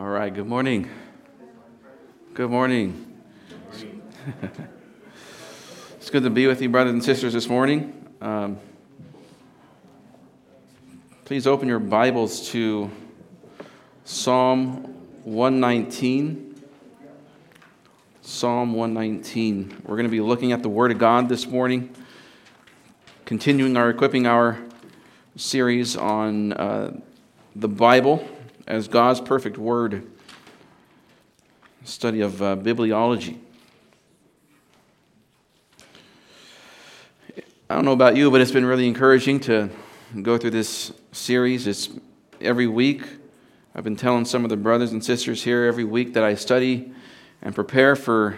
All right, good morning. Good morning. it's good to be with you, brothers and sisters, this morning. Um, please open your Bibles to Psalm 119. Psalm 119. We're going to be looking at the Word of God this morning, continuing our Equipping Hour series on uh, the Bible as God's perfect word, study of uh, bibliology. I don't know about you, but it's been really encouraging to go through this series. It's every week. I've been telling some of the brothers and sisters here every week that I study and prepare for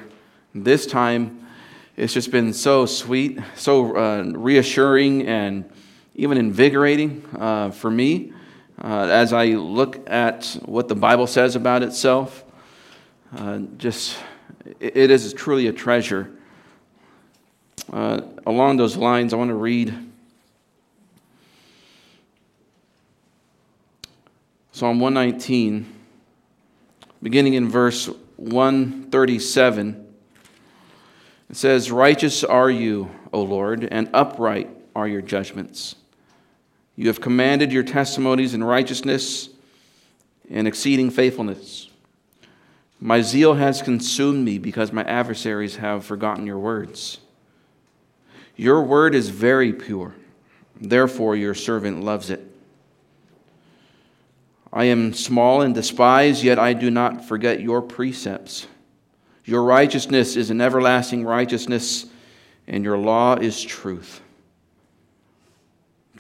this time. It's just been so sweet, so uh, reassuring, and even invigorating uh, for me uh, as I look at what the Bible says about itself, uh, just it is truly a treasure. Uh, along those lines, I want to read Psalm 119, beginning in verse 137. It says, Righteous are you, O Lord, and upright are your judgments. You have commanded your testimonies in righteousness and exceeding faithfulness. My zeal has consumed me because my adversaries have forgotten your words. Your word is very pure, therefore, your servant loves it. I am small and despised, yet I do not forget your precepts. Your righteousness is an everlasting righteousness, and your law is truth.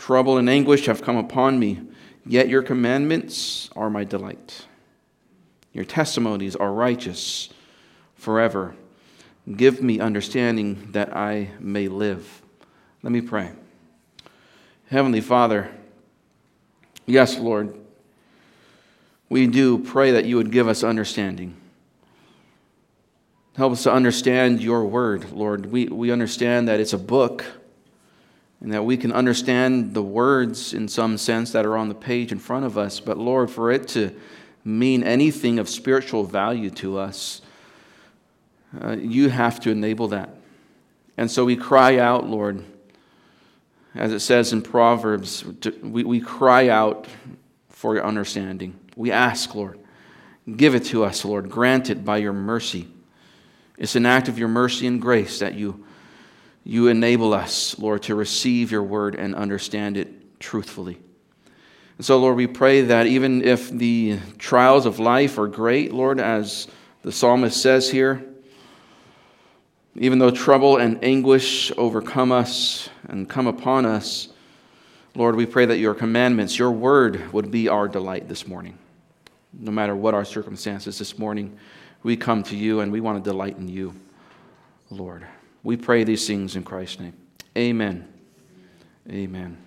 Trouble and anguish have come upon me, yet your commandments are my delight. Your testimonies are righteous forever. Give me understanding that I may live. Let me pray. Heavenly Father, yes, Lord, we do pray that you would give us understanding. Help us to understand your word, Lord. We, we understand that it's a book and that we can understand the words in some sense that are on the page in front of us. But Lord, for it to mean anything of spiritual value to us, uh, you have to enable that. And so we cry out, Lord, as it says in Proverbs, we, we cry out for your understanding. We ask, Lord, give it to us, Lord. Grant it by your mercy. It's an act of your mercy and grace that you you enable us, Lord, to receive your word and understand it truthfully. And so, Lord, we pray that even if the trials of life are great, Lord, as the psalmist says here, even though trouble and anguish overcome us and come upon us, Lord, we pray that your commandments, your word, would be our delight this morning. No matter what our circumstances this morning, we come to you and we want to delight in you, Lord. We pray these things in Christ's name. Amen. Amen.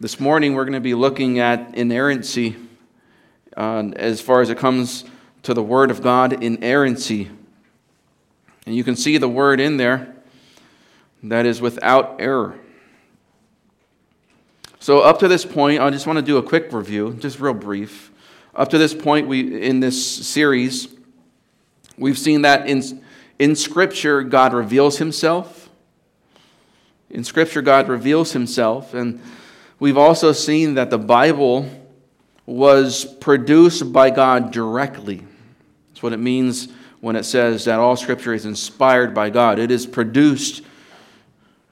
This morning, we're going to be looking at inerrancy uh, as far as it comes to the Word of God, inerrancy. And you can see the word in there that is without error. So, up to this point, I just want to do a quick review, just real brief. Up to this point, we in this series, we've seen that in in Scripture, God reveals Himself. In Scripture, God reveals Himself. And we've also seen that the Bible was produced by God directly. That's what it means when it says that all Scripture is inspired by God. It is produced,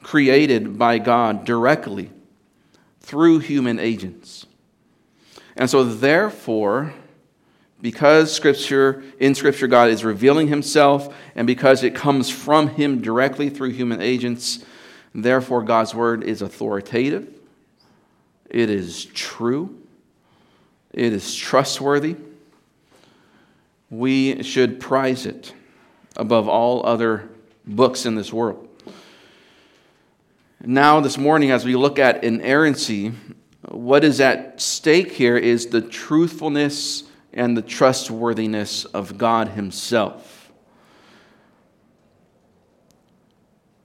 created by God directly through human agents. And so, therefore, because scripture in scripture god is revealing himself and because it comes from him directly through human agents therefore god's word is authoritative. It is true. It is trustworthy. We should prize it above all other books in this world. Now this morning as we look at inerrancy what is at stake here is the truthfulness and the trustworthiness of God Himself.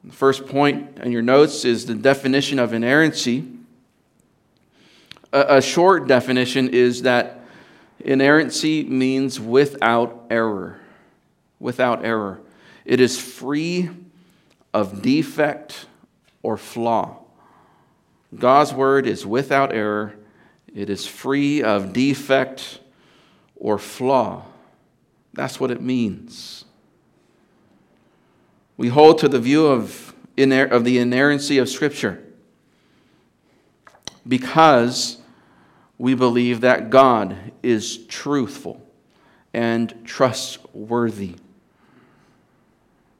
The first point in your notes is the definition of inerrancy. A, a short definition is that Inerrancy means without error. Without error. It is free of defect or flaw. God's word is without error. It is free of defect or flaw. That's what it means. We hold to the view of, iner- of the inerrancy of Scripture because we believe that God is truthful and trustworthy.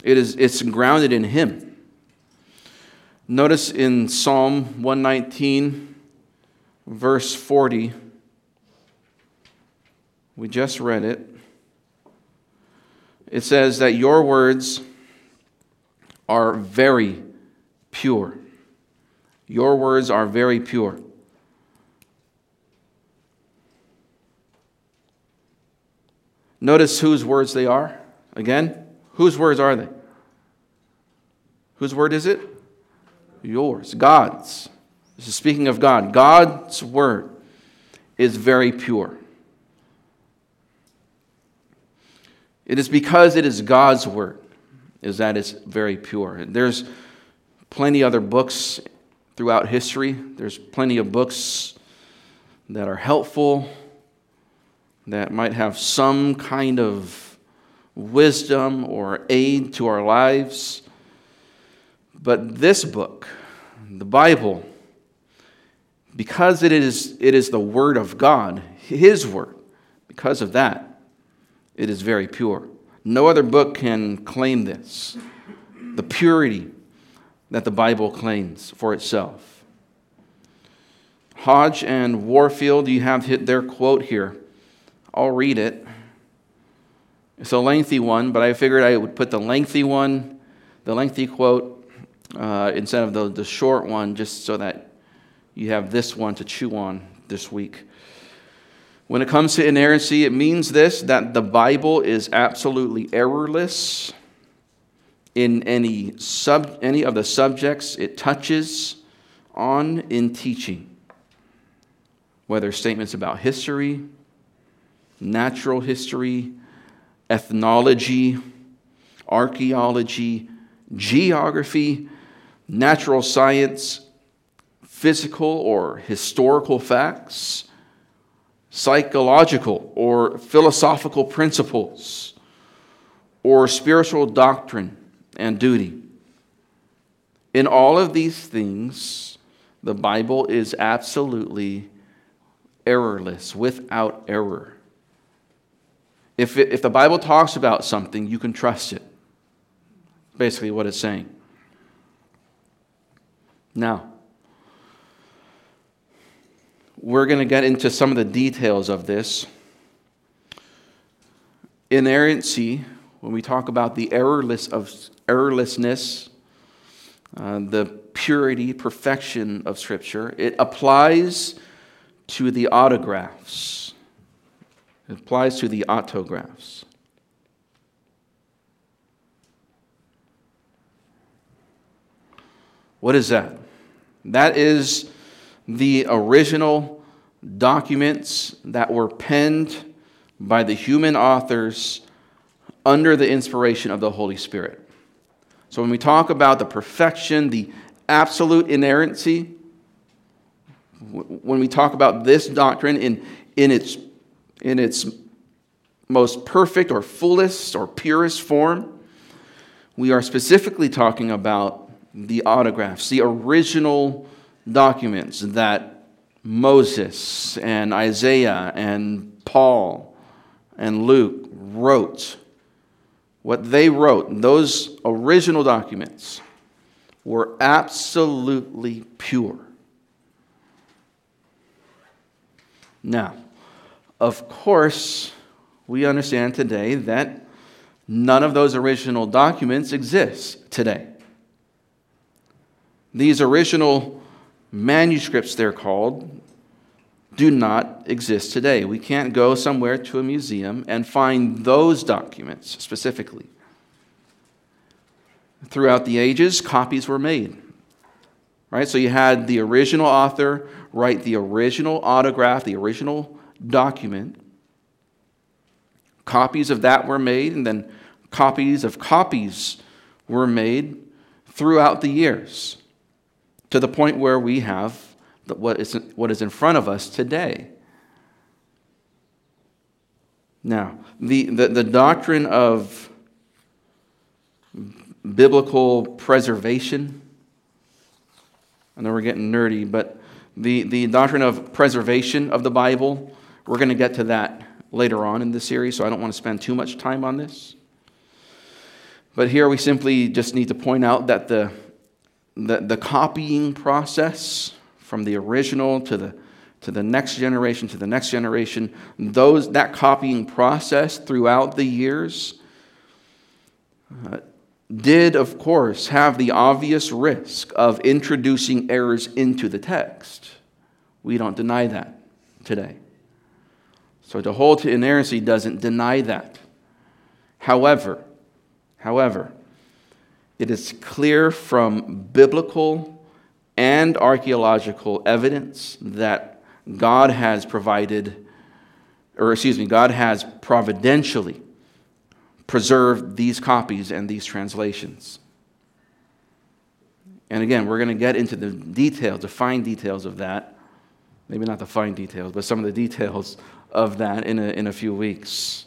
It is, it's grounded in Him. Notice in Psalm 119, verse 40, we just read it. It says that your words are very pure. Your words are very pure. Notice whose words they are. Again, whose words are they? Whose word is it? Yours, God's. This is speaking of God. God's word is very pure. It is because it is God's word is that it's very pure. There's plenty other books throughout history. There's plenty of books that are helpful, that might have some kind of wisdom or aid to our lives. But this book, the Bible, because it is, it is the Word of God, His Word, because of that, it is very pure. No other book can claim this the purity that the Bible claims for itself. Hodge and Warfield, you have hit their quote here. I'll read it. It's a lengthy one, but I figured I would put the lengthy one, the lengthy quote, uh, instead of the, the short one, just so that you have this one to chew on this week. When it comes to inerrancy, it means this that the Bible is absolutely errorless in any, sub, any of the subjects it touches on in teaching, whether statements about history, natural history, ethnology, archaeology, geography, natural science, physical or historical facts psychological or philosophical principles or spiritual doctrine and duty. In all of these things, the Bible is absolutely errorless, without error. If, it, if the Bible talks about something, you can trust it. Basically, what it's saying. Now, we're going to get into some of the details of this. Inerrancy, when we talk about the errorless of errorlessness, uh, the purity, perfection of Scripture, it applies to the autographs. It applies to the autographs. What is that? That is the original documents that were penned by the human authors under the inspiration of the Holy Spirit. So when we talk about the perfection, the absolute inerrancy, when we talk about this doctrine in, in, its, in its most perfect or fullest or purest form, we are specifically talking about the autographs, the original documents that Moses and Isaiah and Paul and Luke wrote. What they wrote, those original documents, were absolutely pure. Now, of course, we understand today that none of those original documents exist today. These original manuscripts, they're called, do not exist today. We can't go somewhere to a museum and find those documents specifically. Throughout the ages, copies were made. Right? So you had the original author write the original autograph, the original document, Copies of that were made, and then copies of copies were made throughout the years to the point where we have what is, what is in front of us today. Now, the, the, the doctrine of biblical preservation, I know we're getting nerdy, but the, the doctrine of preservation of the Bible, we're going to get to that later on in the series, so I don't want to spend too much time on this. But here we simply just need to point out that the, the, the copying process from the original to the to the next generation, to the next generation, those, that copying process throughout the years uh, did, of course, have the obvious risk of introducing errors into the text. We don't deny that today. So to hold to inerrancy doesn't deny that. However, however, it is clear from biblical and archaeological evidence that God has provided, or excuse me, God has providentially preserved these copies and these translations. And again, we're going to get into the details, the fine details of that. Maybe not the fine details, but some of the details of that in a, in a few weeks.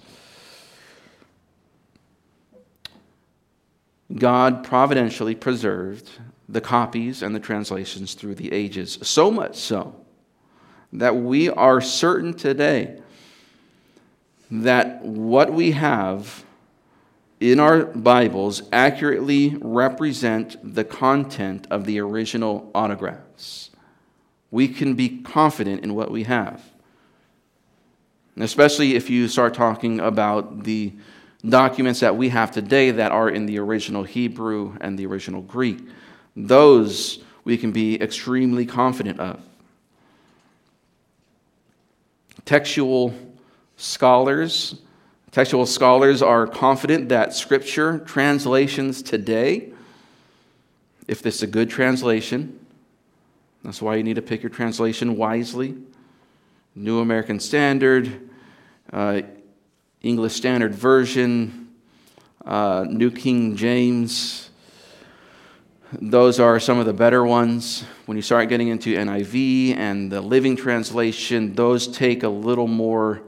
God providentially preserved the copies and the translations through the ages, so much so that we are certain today that what we have in our Bibles accurately represent the content of the original autographs. We can be confident in what we have. especially if you start talking about the documents that we have today that are in the original Hebrew and the original Greek. Those we can be extremely confident of. Textual scholars, textual scholars are confident that scripture translations today, if this is a good translation, that's why you need to pick your translation wisely. New American Standard, uh, English Standard Version, uh, New King James, those are some of the better ones. When you start getting into NIV and the Living Translation, those take a little more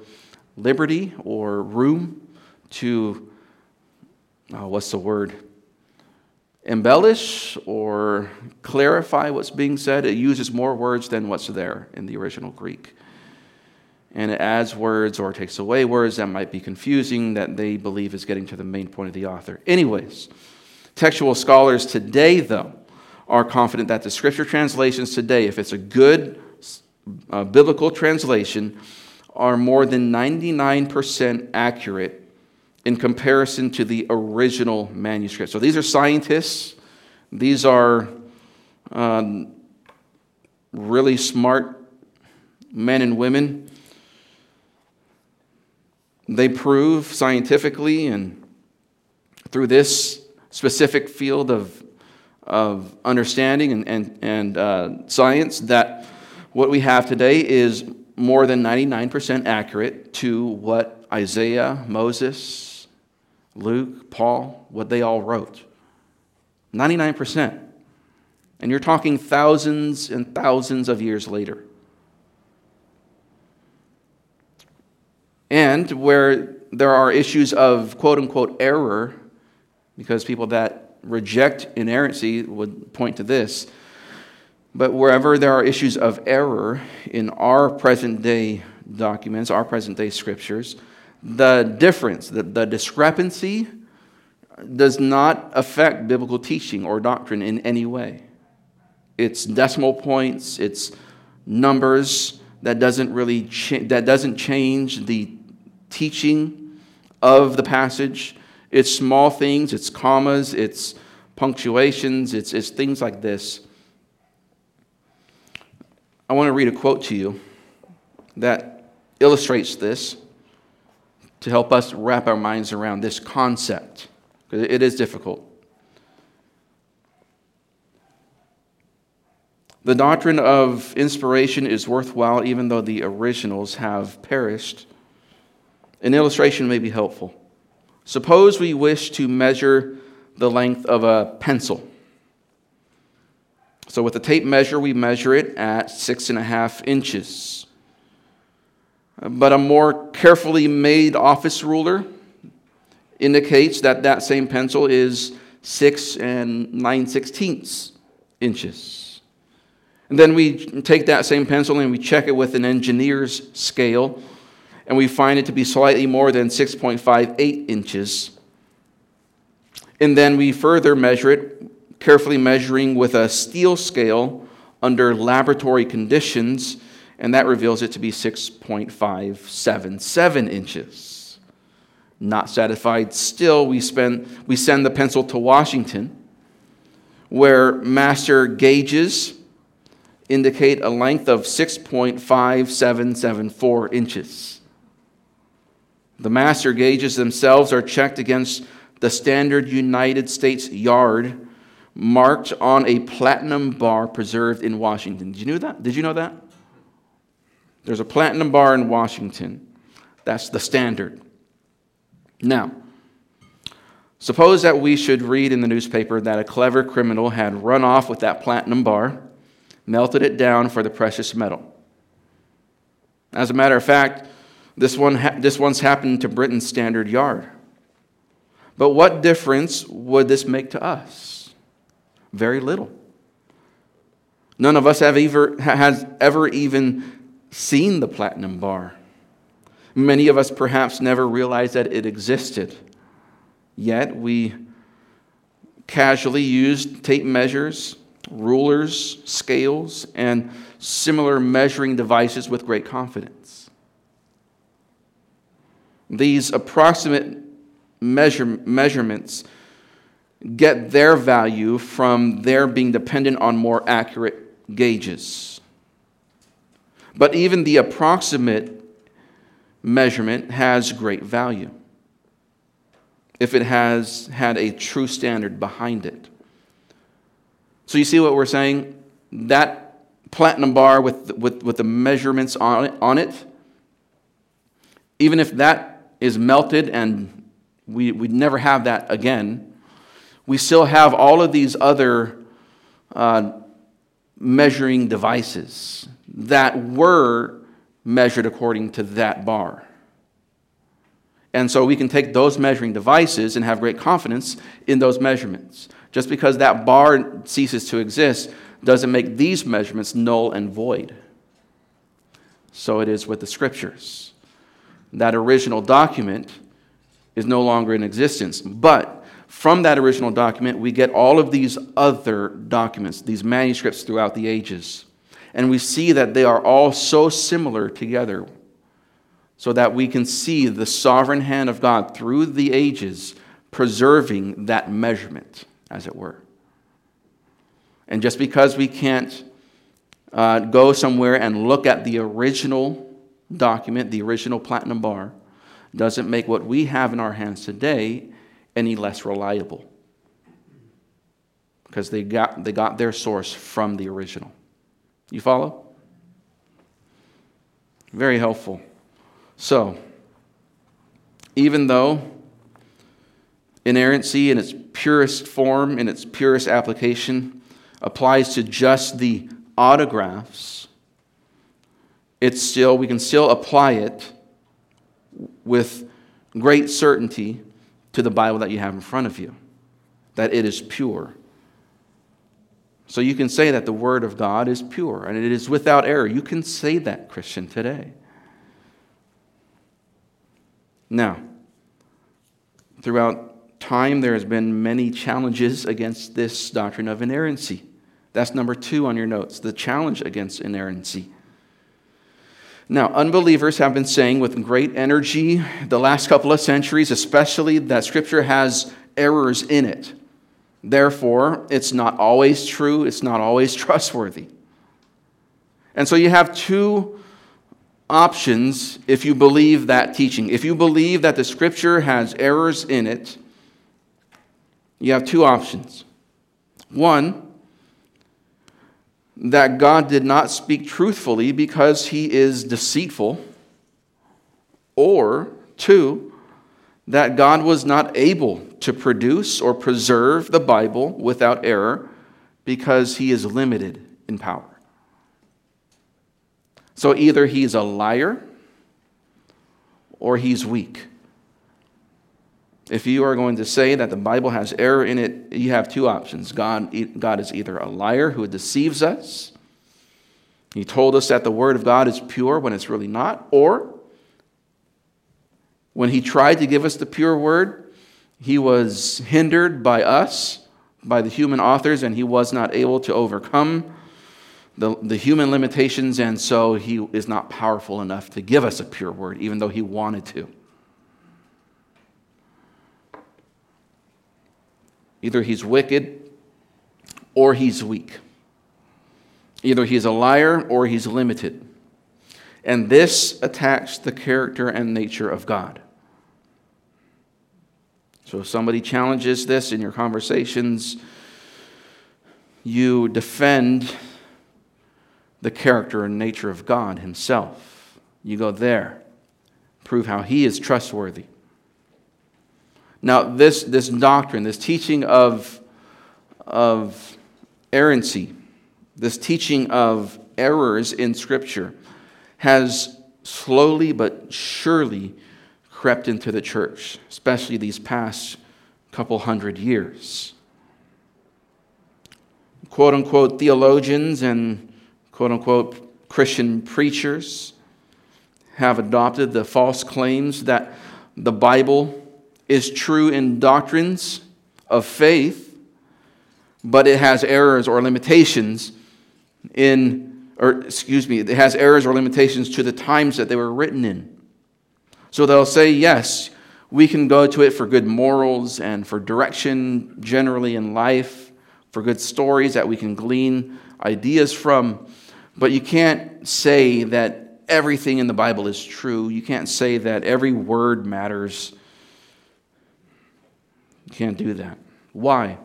liberty or room to, uh, what's the word? Embellish or clarify what's being said. It uses more words than what's there in the original Greek. And it adds words or takes away words that might be confusing that they believe is getting to the main point of the author. Anyways, Textual scholars today, though, are confident that the scripture translations today, if it's a good uh, biblical translation, are more than 99% accurate in comparison to the original manuscript. So these are scientists, these are um, really smart men and women. They prove scientifically and through this specific field of, of understanding and, and, and uh, science that what we have today is more than 99% accurate to what Isaiah, Moses, Luke, Paul, what they all wrote. 99%. And you're talking thousands and thousands of years later. And where there are issues of quote unquote error because people that reject inerrancy would point to this. But wherever there are issues of error in our present day documents, our present day scriptures, the difference, the, the discrepancy, does not affect biblical teaching or doctrine in any way. It's decimal points, it's numbers that doesn't really cha- that doesn't change the teaching of the passage. It's small things, it's commas, it's punctuations, it's, it's things like this. I want to read a quote to you that illustrates this to help us wrap our minds around this concept, because it is difficult. The doctrine of inspiration is worthwhile even though the originals have perished An illustration may be helpful. Suppose we wish to measure the length of a pencil. So, with a tape measure, we measure it at six and a half inches. But a more carefully made office ruler indicates that that same pencil is six and nine sixteenths inches. And then we take that same pencil and we check it with an engineer's scale, and we find it to be slightly more than 6.58 inches. And then we further measure it, carefully measuring with a steel scale under laboratory conditions, and that reveals it to be 6.577 inches. Not satisfied still, we, spend, we send the pencil to Washington, where master gauges indicate a length of 6.5774 inches. The master gauges themselves are checked against the standard United States yard marked on a platinum bar preserved in Washington. Did you know that? Did you know that? There's a platinum bar in Washington. That's the standard. Now, suppose that we should read in the newspaper that a clever criminal had run off with that platinum bar, melted it down for the precious metal. As a matter of fact, this, one ha- this once happened to Britain's Standard Yard. But what difference would this make to us? Very little. None of us have ever, has ever even seen the platinum bar. Many of us perhaps never realized that it existed. Yet we casually used tape measures, rulers, scales, and similar measuring devices with great confidence. These approximate measure, measurements get their value from their being dependent on more accurate gauges. But even the approximate measurement has great value if it has had a true standard behind it. So you see what we're saying? That platinum bar with, with, with the measurements on it, on it, even if that is melted and we, we never have that again, we still have all of these other uh, measuring devices that were measured according to that bar. And so we can take those measuring devices and have great confidence in those measurements. Just because that bar ceases to exist doesn't make these measurements null and void. So it is with the scriptures. That original document is no longer in existence. But from that original document, we get all of these other documents, these manuscripts throughout the ages. And we see that they are all so similar together so that we can see the sovereign hand of God through the ages preserving that measurement, as it were. And just because we can't uh, go somewhere and look at the original document, the original platinum bar, doesn't make what we have in our hands today any less reliable. Because they got, they got their source from the original. You follow? Very helpful. So, even though inerrancy in its purest form, in its purest application, applies to just the autographs, it's still, we can still apply it with great certainty to the Bible that you have in front of you, that it is pure. So you can say that the Word of God is pure and it is without error. You can say that, Christian, today. Now, throughout time, there has been many challenges against this doctrine of inerrancy. That's number two on your notes the challenge against inerrancy. Now, unbelievers have been saying with great energy the last couple of centuries, especially that Scripture has errors in it. Therefore, it's not always true, it's not always trustworthy. And so you have two options if you believe that teaching. If you believe that the scripture has errors in it, you have two options. One, that God did not speak truthfully because he is deceitful. Or Two, that God was not able to produce or preserve the Bible without error because he is limited in power. So either he's a liar or he's weak. If you are going to say that the Bible has error in it, you have two options. God, God is either a liar who deceives us, he told us that the Word of God is pure when it's really not, or when he tried to give us the pure Word, he was hindered by us, by the human authors, and he was not able to overcome the, the human limitations, and so he is not powerful enough to give us a pure Word, even though he wanted to. Either he's wicked or he's weak. Either he's a liar or he's limited. And this attacks the character and nature of God. So if somebody challenges this in your conversations, you defend the character and nature of God Himself. You go there, prove how He is trustworthy. Now, this, this doctrine, this teaching of, of errancy, this teaching of errors in Scripture, has slowly but surely crept into the church, especially these past couple hundred years. Quote unquote theologians and quote unquote Christian preachers have adopted the false claims that the Bible is true in doctrines of faith, but it has errors or limitations in, or excuse me, it has errors or limitations to the times that they were written in. So they'll say, yes, we can go to it for good morals and for direction generally in life, for good stories that we can glean ideas from, but you can't say that everything in the Bible is true. You can't say that every word matters. Can't do that. Why?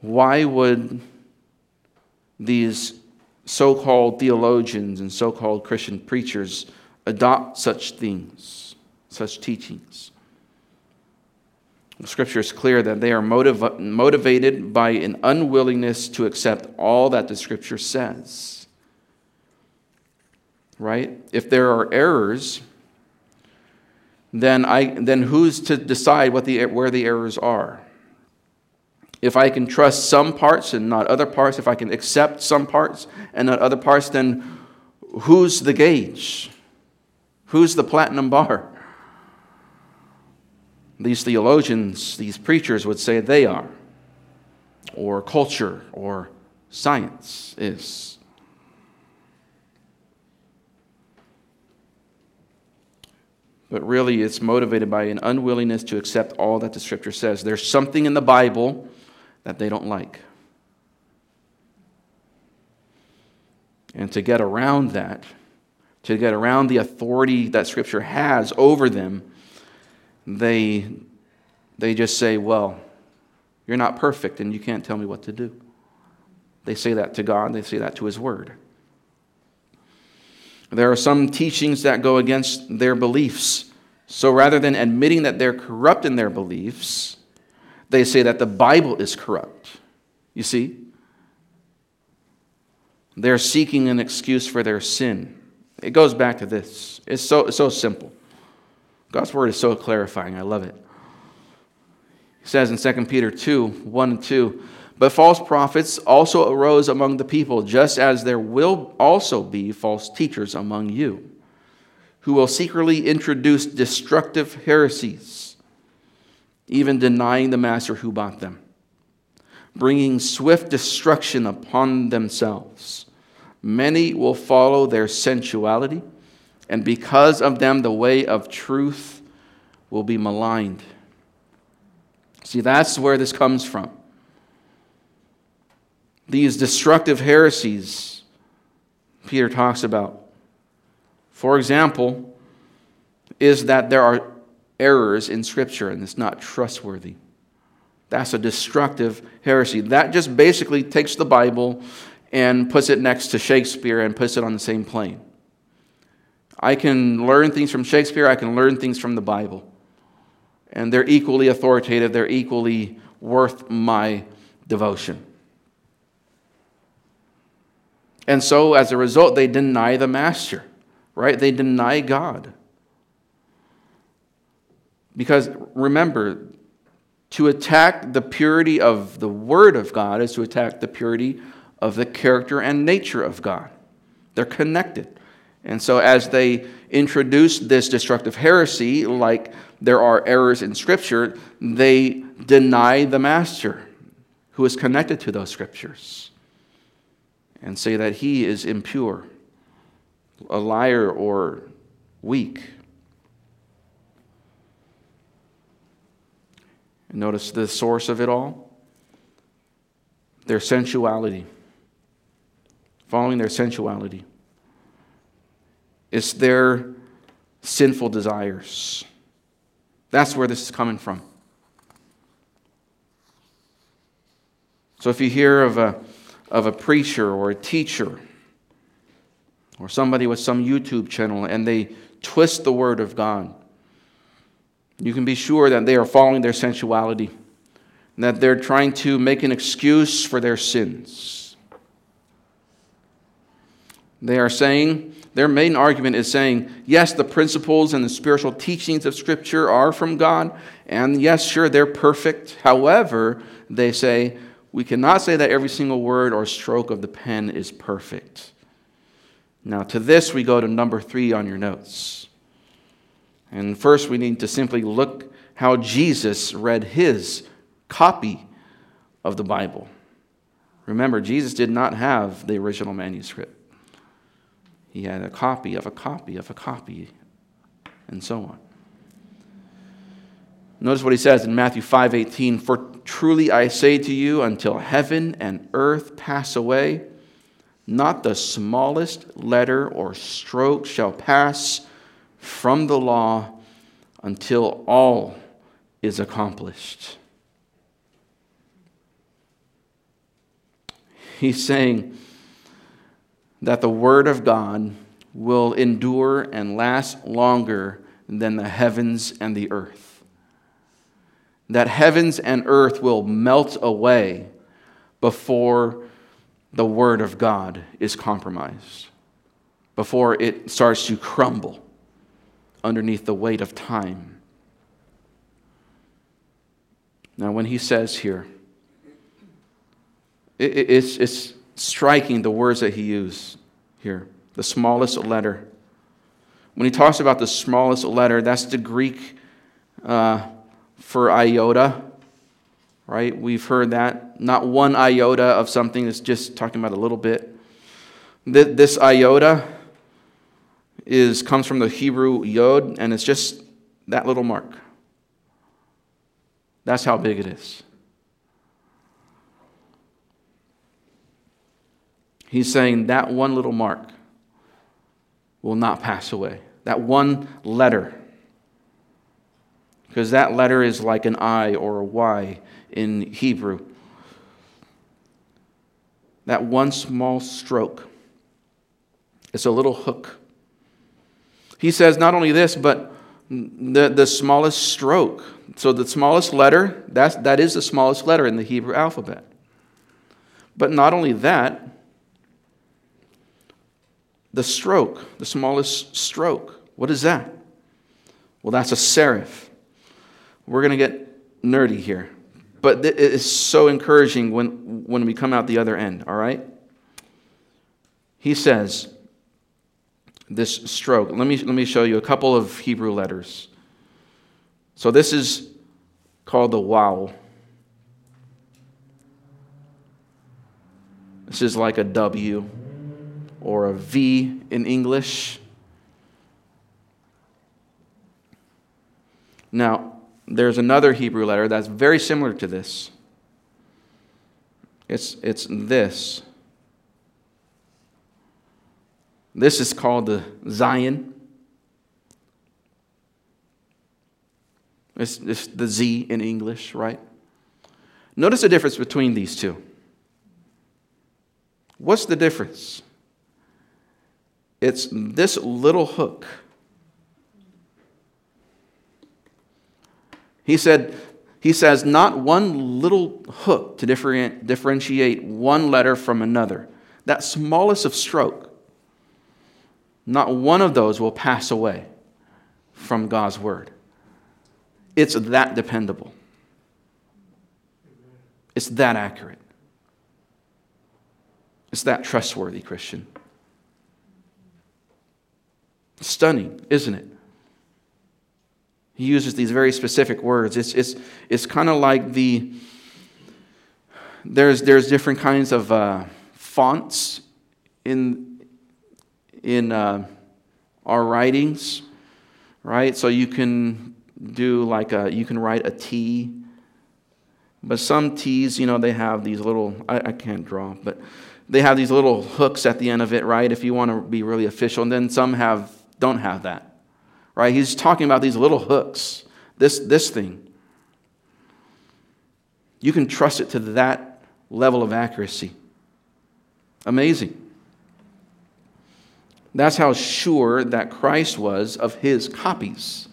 Why would these so called theologians and so called Christian preachers adopt such things, such teachings? Scripture is clear that they are motiv- motivated by an unwillingness to accept all that the scripture says. Right? If there are errors, then, I, then who's to decide what the, where the errors are? If I can trust some parts and not other parts, if I can accept some parts and not other parts, then who's the gauge? Who's the platinum bar? These theologians, these preachers would say they are, or culture, or science is. But really it's motivated by an unwillingness to accept all that the scripture says. There's something in the Bible that they don't like. And to get around that, to get around the authority that scripture has over them, they, they just say, Well, you're not perfect and you can't tell me what to do. They say that to God, they say that to His Word. There are some teachings that go against their beliefs. So rather than admitting that they're corrupt in their beliefs, they say that the Bible is corrupt. You see? They're seeking an excuse for their sin. It goes back to this. It's so, so simple. God's word is so clarifying. I love it. He says in 2 Peter 2 1 and 2 but false prophets also arose among the people, just as there will also be false teachers among you, who will secretly introduce destructive heresies, even denying the master who bought them, bringing swift destruction upon themselves. Many will follow their sensuality, and because of them, the way of truth will be maligned. See, that's where this comes from these destructive heresies Peter talks about. For example, is that there are errors in Scripture and it's not trustworthy. That's a destructive heresy. That just basically takes the Bible and puts it next to Shakespeare and puts it on the same plane. I can learn things from Shakespeare, I can learn things from the Bible. And they're equally authoritative, they're equally worth my devotion. And so, as a result, they deny the master, right? They deny God. Because remember, to attack the purity of the Word of God is to attack the purity of the character and nature of God. They're connected. And so, as they introduce this destructive heresy, like there are errors in Scripture, they deny the Master who is connected to those Scriptures and say that he is impure, a liar, or weak. And notice the source of it all their sensuality, following their sensuality. It's their sinful desires. That's where this is coming from. So if you hear of a, of a preacher or a teacher or somebody with some YouTube channel and they twist the word of God, you can be sure that they are following their sensuality that they're trying to make an excuse for their sins. They are saying, their main argument is saying, yes, the principles and the spiritual teachings of Scripture are from God, and yes, sure, they're perfect. However, they say, we cannot say that every single word or stroke of the pen is perfect. Now, to this, we go to number three on your notes. And first, we need to simply look how Jesus read his copy of the Bible. Remember, Jesus did not have the original manuscript. He had a copy of a copy of a copy, and so on. Notice what he says in Matthew 5:18, "For truly I say to you, until heaven and earth pass away, not the smallest letter or stroke shall pass from the law until all is accomplished." He's saying, that the Word of God will endure and last longer than the heavens and the earth. That heavens and earth will melt away before the Word of God is compromised, before it starts to crumble underneath the weight of time. Now, when he says here, it's, it's striking the words that he used here the smallest letter. When he talks about the smallest letter, that's the Greek uh, for iota, right? We've heard that. Not one iota of something, it's just talking about a little bit. This iota is, comes from the Hebrew yod, and it's just that little mark. That's how big it is. He's saying that one little mark will not pass away. That one letter. Because that letter is like an I or a Y in Hebrew. That one small stroke. It's a little hook. He says not only this, but the, the smallest stroke. So the smallest letter, that's, that is the smallest letter in the Hebrew alphabet. But not only that, the stroke, the smallest stroke. What is that? Well, that's a serif. We're going to get nerdy here. But it is so encouraging when, when we come out the other end, all right? He says, this stroke. Let me, let me show you a couple of Hebrew letters. So this is called the waw. This is like a W or a V in English. Now, there's another Hebrew letter that's very similar to this. It's, it's this. This is called the zayin. It's, it's the Z in English, right? Notice the difference between these two. What's the difference? It's this little hook. He said, he says, not one little hook to differentiate one letter from another. That smallest of stroke, not one of those will pass away from God's word. It's that dependable. It's that accurate. It's that trustworthy, Christian. Stunning, isn't it? He uses these very specific words. It's, it's, it's kind of like the, there's, there's different kinds of uh, fonts in, in uh, our writings, right? So you can do like a, you can write a T, but some T's, you know, they have these little, I, I can't draw, but they have these little hooks at the end of it, right? If you want to be really official. And then some have don't have that. Right? He's talking about these little hooks. This this thing. You can trust it to that level of accuracy. Amazing. That's how sure that Christ was of his copies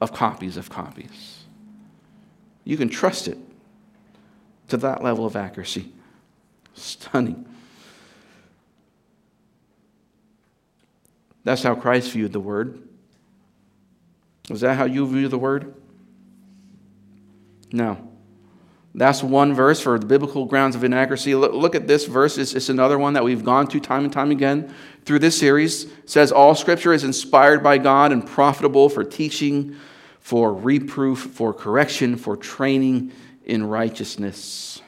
of copies of copies. You can trust it to that level of accuracy. Stunning. That's how Christ viewed the Word. Is that how you view the Word? No. That's one verse for the biblical grounds of inerrancy. Look, at this verse. It's, another one that we've gone to time and time again through this series. It says, All scripture is inspired by God and profitable for teaching, for reproof, for correction, for training in righteousness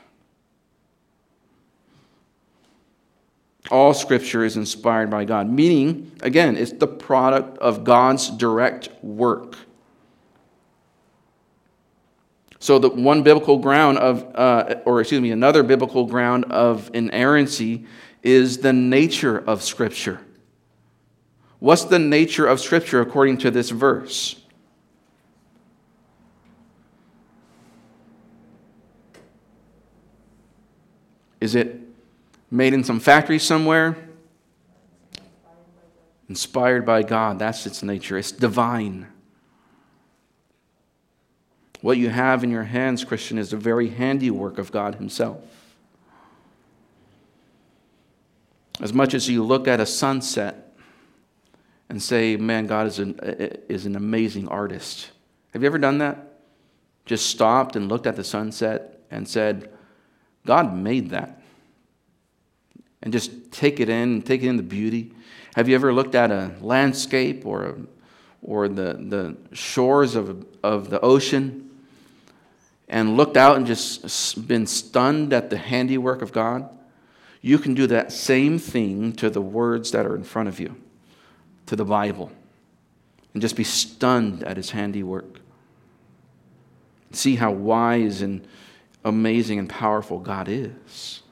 All scripture is inspired by God, meaning, again, it's the product of God's direct work. So, the one biblical ground of, uh, or excuse me, another biblical ground of inerrancy is the nature of Scripture. What's the nature of Scripture according to this verse? Is it made in some factory somewhere. Inspired by God, that's its nature. It's divine. What you have in your hands, Christian, is the very handiwork of God Himself. As much as you look at a sunset and say, man, God is an, is an amazing artist. Have you ever done that? Just stopped and looked at the sunset and said, God made that and just take it in, and take in the beauty. Have you ever looked at a landscape or, a, or the, the shores of, of the ocean and looked out and just been stunned at the handiwork of God? You can do that same thing to the words that are in front of you, to the Bible, and just be stunned at His handiwork. See how wise and amazing and powerful God is.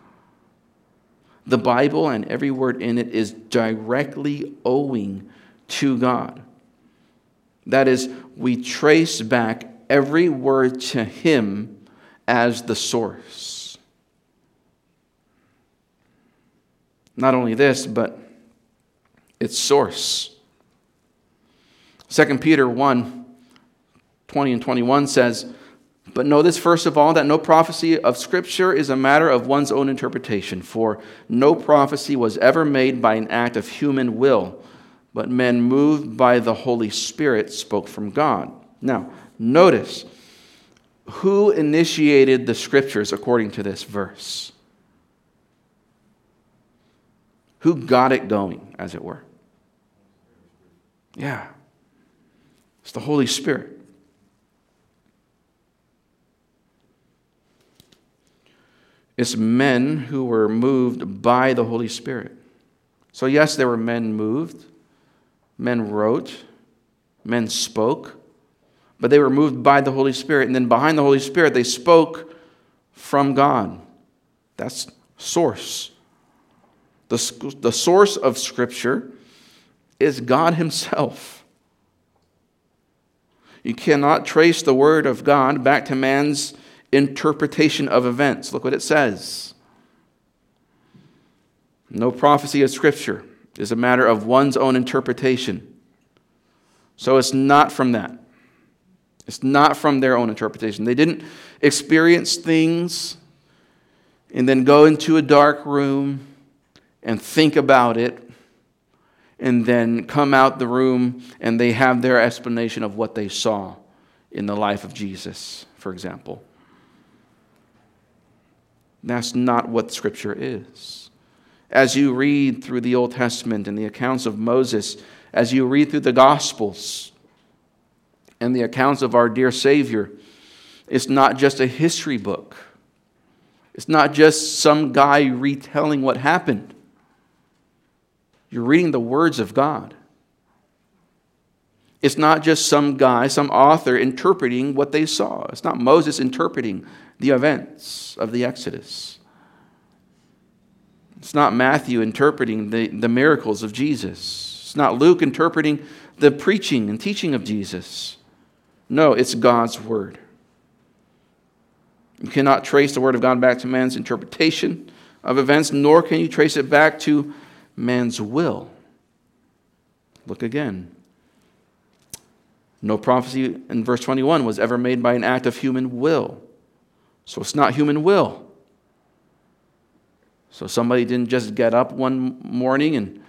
The Bible and every word in it is directly owing to God. That is, we trace back every word to Him as the source. Not only this, but its source. 2 Peter 1 20 and 21 says, but know this first of all that no prophecy of Scripture is a matter of one's own interpretation, for no prophecy was ever made by an act of human will, but men moved by the Holy Spirit spoke from God. Now, notice who initiated the Scriptures according to this verse? Who got it going, as it were? Yeah, it's the Holy Spirit. It's men who were moved by the Holy Spirit. So, yes, there were men moved, men wrote, men spoke, but they were moved by the Holy Spirit. And then behind the Holy Spirit, they spoke from God. That's source. The, the source of Scripture is God Himself. You cannot trace the Word of God back to man's interpretation of events. Look what it says. No prophecy of Scripture is a matter of one's own interpretation. So it's not from that. It's not from their own interpretation. They didn't experience things and then go into a dark room and think about it and then come out the room and they have their explanation of what they saw in the life of Jesus, for example. That's not what Scripture is. As you read through the Old Testament and the accounts of Moses, as you read through the Gospels and the accounts of our dear Savior, it's not just a history book. It's not just some guy retelling what happened. You're reading the words of God. It's not just some guy, some author interpreting what they saw. It's not Moses interpreting the events of the Exodus. It's not Matthew interpreting the, the miracles of Jesus. It's not Luke interpreting the preaching and teaching of Jesus. No, it's God's word. You cannot trace the word of God back to man's interpretation of events, nor can you trace it back to man's will. Look again. No prophecy in verse 21 was ever made by an act of human will. So it's not human will. So somebody didn't just get up one morning and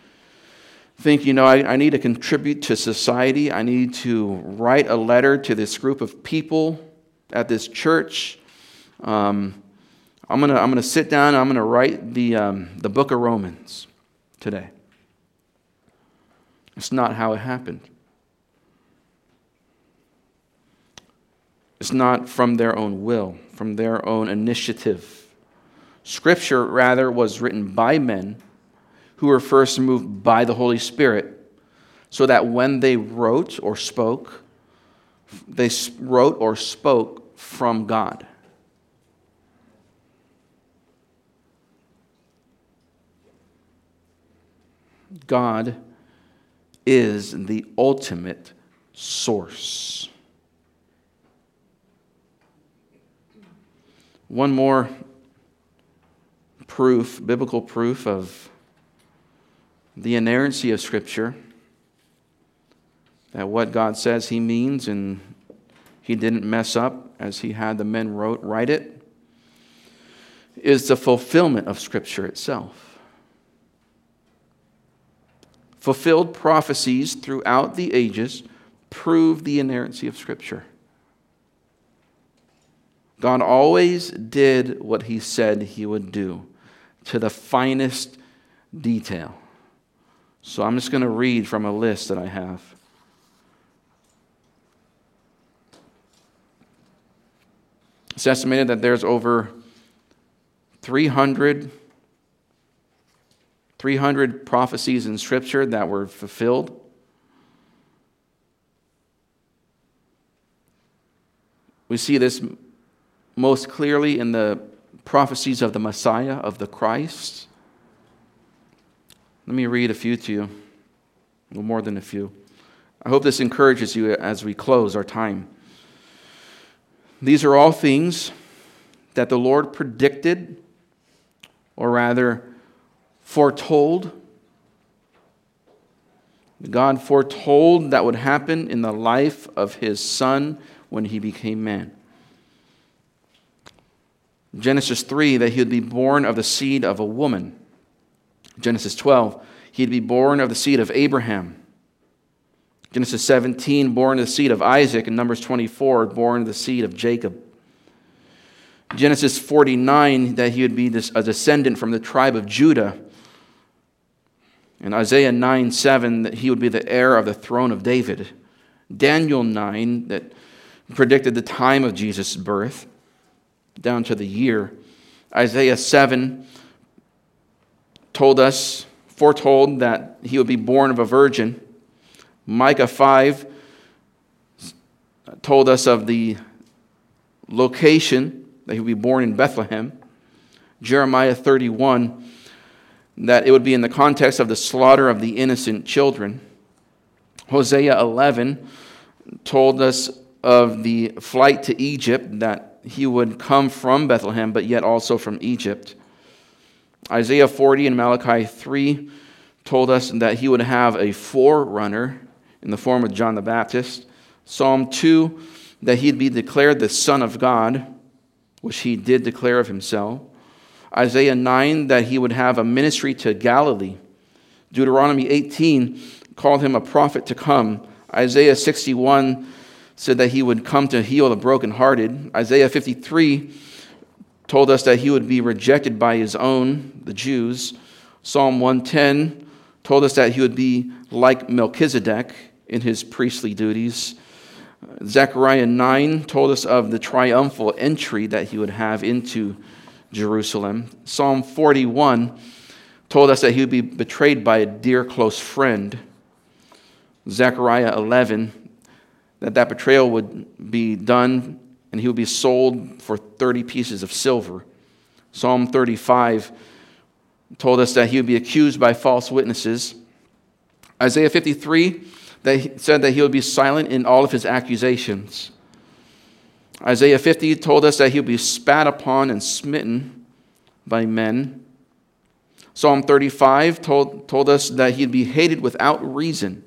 think, you know, I, I need to contribute to society. I need to write a letter to this group of people at this church. Um, I'm going to I'm gonna sit down I'm going to write the, um, the book of Romans today. It's not how it happened. It's not from their own will, from their own initiative. Scripture, rather, was written by men who were first moved by the Holy Spirit, so that when they wrote or spoke, they wrote or spoke from God. God is the ultimate source. One more proof, biblical proof of the inerrancy of Scripture, that what God says He means and He didn't mess up as He had the men wrote, write it, is the fulfillment of Scripture itself. Fulfilled prophecies throughout the ages prove the inerrancy of Scripture. God always did what he said he would do to the finest detail. So I'm just going to read from a list that I have. It's estimated that there's over 300, 300 prophecies in Scripture that were fulfilled. We see this most clearly in the prophecies of the Messiah, of the Christ. Let me read a few to you, no more than a few. I hope this encourages you as we close our time. These are all things that the Lord predicted, or rather, foretold. God foretold that would happen in the life of his Son when he became man. Genesis 3, that he would be born of the seed of a woman. Genesis 12, he'd be born of the seed of Abraham. Genesis 17, born of the seed of Isaac. And Numbers 24, born of the seed of Jacob. Genesis 49, that he would be a descendant from the tribe of Judah. And Isaiah 9, 7, that he would be the heir of the throne of David. Daniel 9, that predicted the time of Jesus' birth down to the year. Isaiah 7 told us, foretold that he would be born of a virgin. Micah 5 told us of the location that he would be born in Bethlehem. Jeremiah 31 that it would be in the context of the slaughter of the innocent children. Hosea 11 told us of the flight to Egypt that he would come from Bethlehem, but yet also from Egypt. Isaiah 40 and Malachi 3 told us that he would have a forerunner in the form of John the Baptist. Psalm 2, that he'd be declared the Son of God, which he did declare of himself. Isaiah 9, that he would have a ministry to Galilee. Deuteronomy 18 called him a prophet to come. Isaiah 61 said that he would come to heal the brokenhearted. Isaiah 53 told us that he would be rejected by his own, the Jews. Psalm 110 told us that he would be like Melchizedek in his priestly duties. Zechariah 9 told us of the triumphal entry that he would have into Jerusalem. Psalm 41 told us that he would be betrayed by a dear close friend. Zechariah 11, that that betrayal would be done and he would be sold for 30 pieces of silver. Psalm 35 told us that he would be accused by false witnesses. Isaiah 53 that said that he would be silent in all of his accusations. Isaiah 50 told us that he would be spat upon and smitten by men. Psalm 35 told, told us that he'd be hated without reason,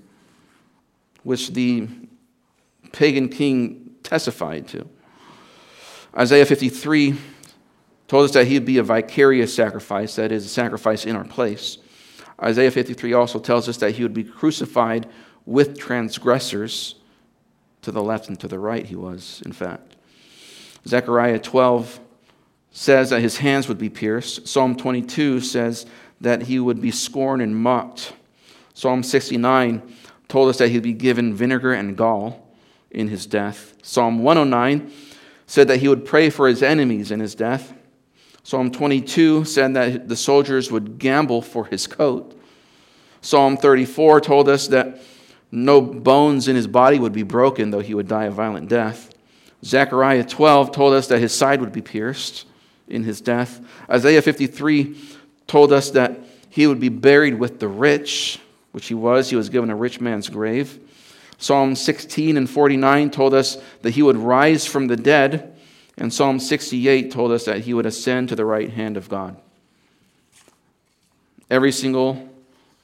which the pagan king testified to. Isaiah 53 told us that he'd be a vicarious sacrifice, that is, a sacrifice in our place. Isaiah 53 also tells us that he would be crucified with transgressors. To the left and to the right, he was, in fact. Zechariah 12 says that his hands would be pierced. Psalm 22 says that he would be scorned and mocked. Psalm 69 told us that he'd be given vinegar and gall in his death. Psalm 109 said that he would pray for his enemies in his death. Psalm 22 said that the soldiers would gamble for his coat. Psalm 34 told us that no bones in his body would be broken, though he would die a violent death. Zechariah 12 told us that his side would be pierced in his death. Isaiah 53 told us that he would be buried with the rich, which he was. He was given a rich man's grave. Psalm 16 and 49 told us that he would rise from the dead, and Psalm 68 told us that he would ascend to the right hand of God. Every single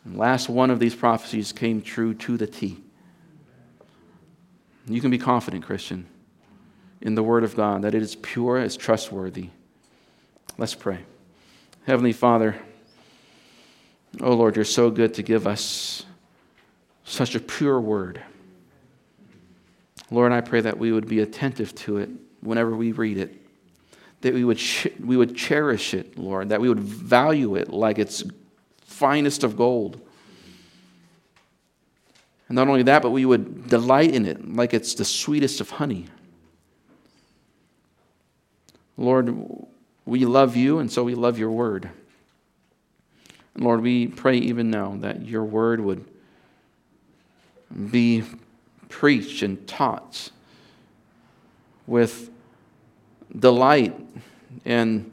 last one of these prophecies came true to the T. You can be confident, Christian, in the Word of God, that it is pure, it's trustworthy. Let's pray. Heavenly Father, oh Lord, you're so good to give us such a pure Word. Lord, I pray that we would be attentive to it whenever we read it, that we would, we would cherish it, Lord, that we would value it like it's finest of gold. And not only that, but we would delight in it like it's the sweetest of honey. Lord, we love you, and so we love your word. Lord, we pray even now that your word would be preached and taught with delight and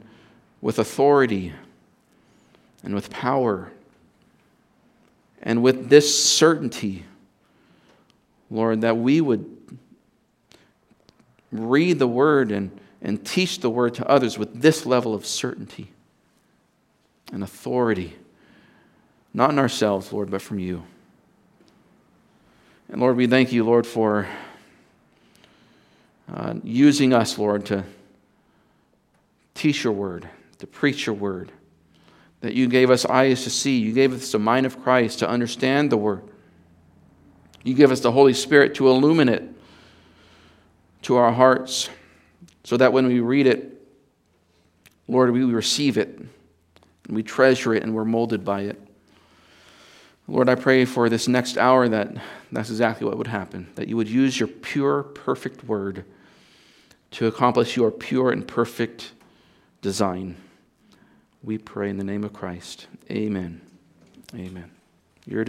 with authority and with power and with this certainty, Lord, that we would read the word and, and teach the word to others with this level of certainty and authority, not in ourselves, Lord, but from you. And Lord, we thank you, Lord, for uh, using us, Lord, to teach your word, to preach your word. That you gave us eyes to see, you gave us the mind of Christ to understand the word. You give us the Holy Spirit to illumine it to our hearts so that when we read it, Lord, we receive it, and we treasure it, and we're molded by it. Lord, I pray for this next hour that that's exactly what would happen, that you would use your pure, perfect word to accomplish your pure and perfect design. We pray in the name of Christ. Amen. Amen. You're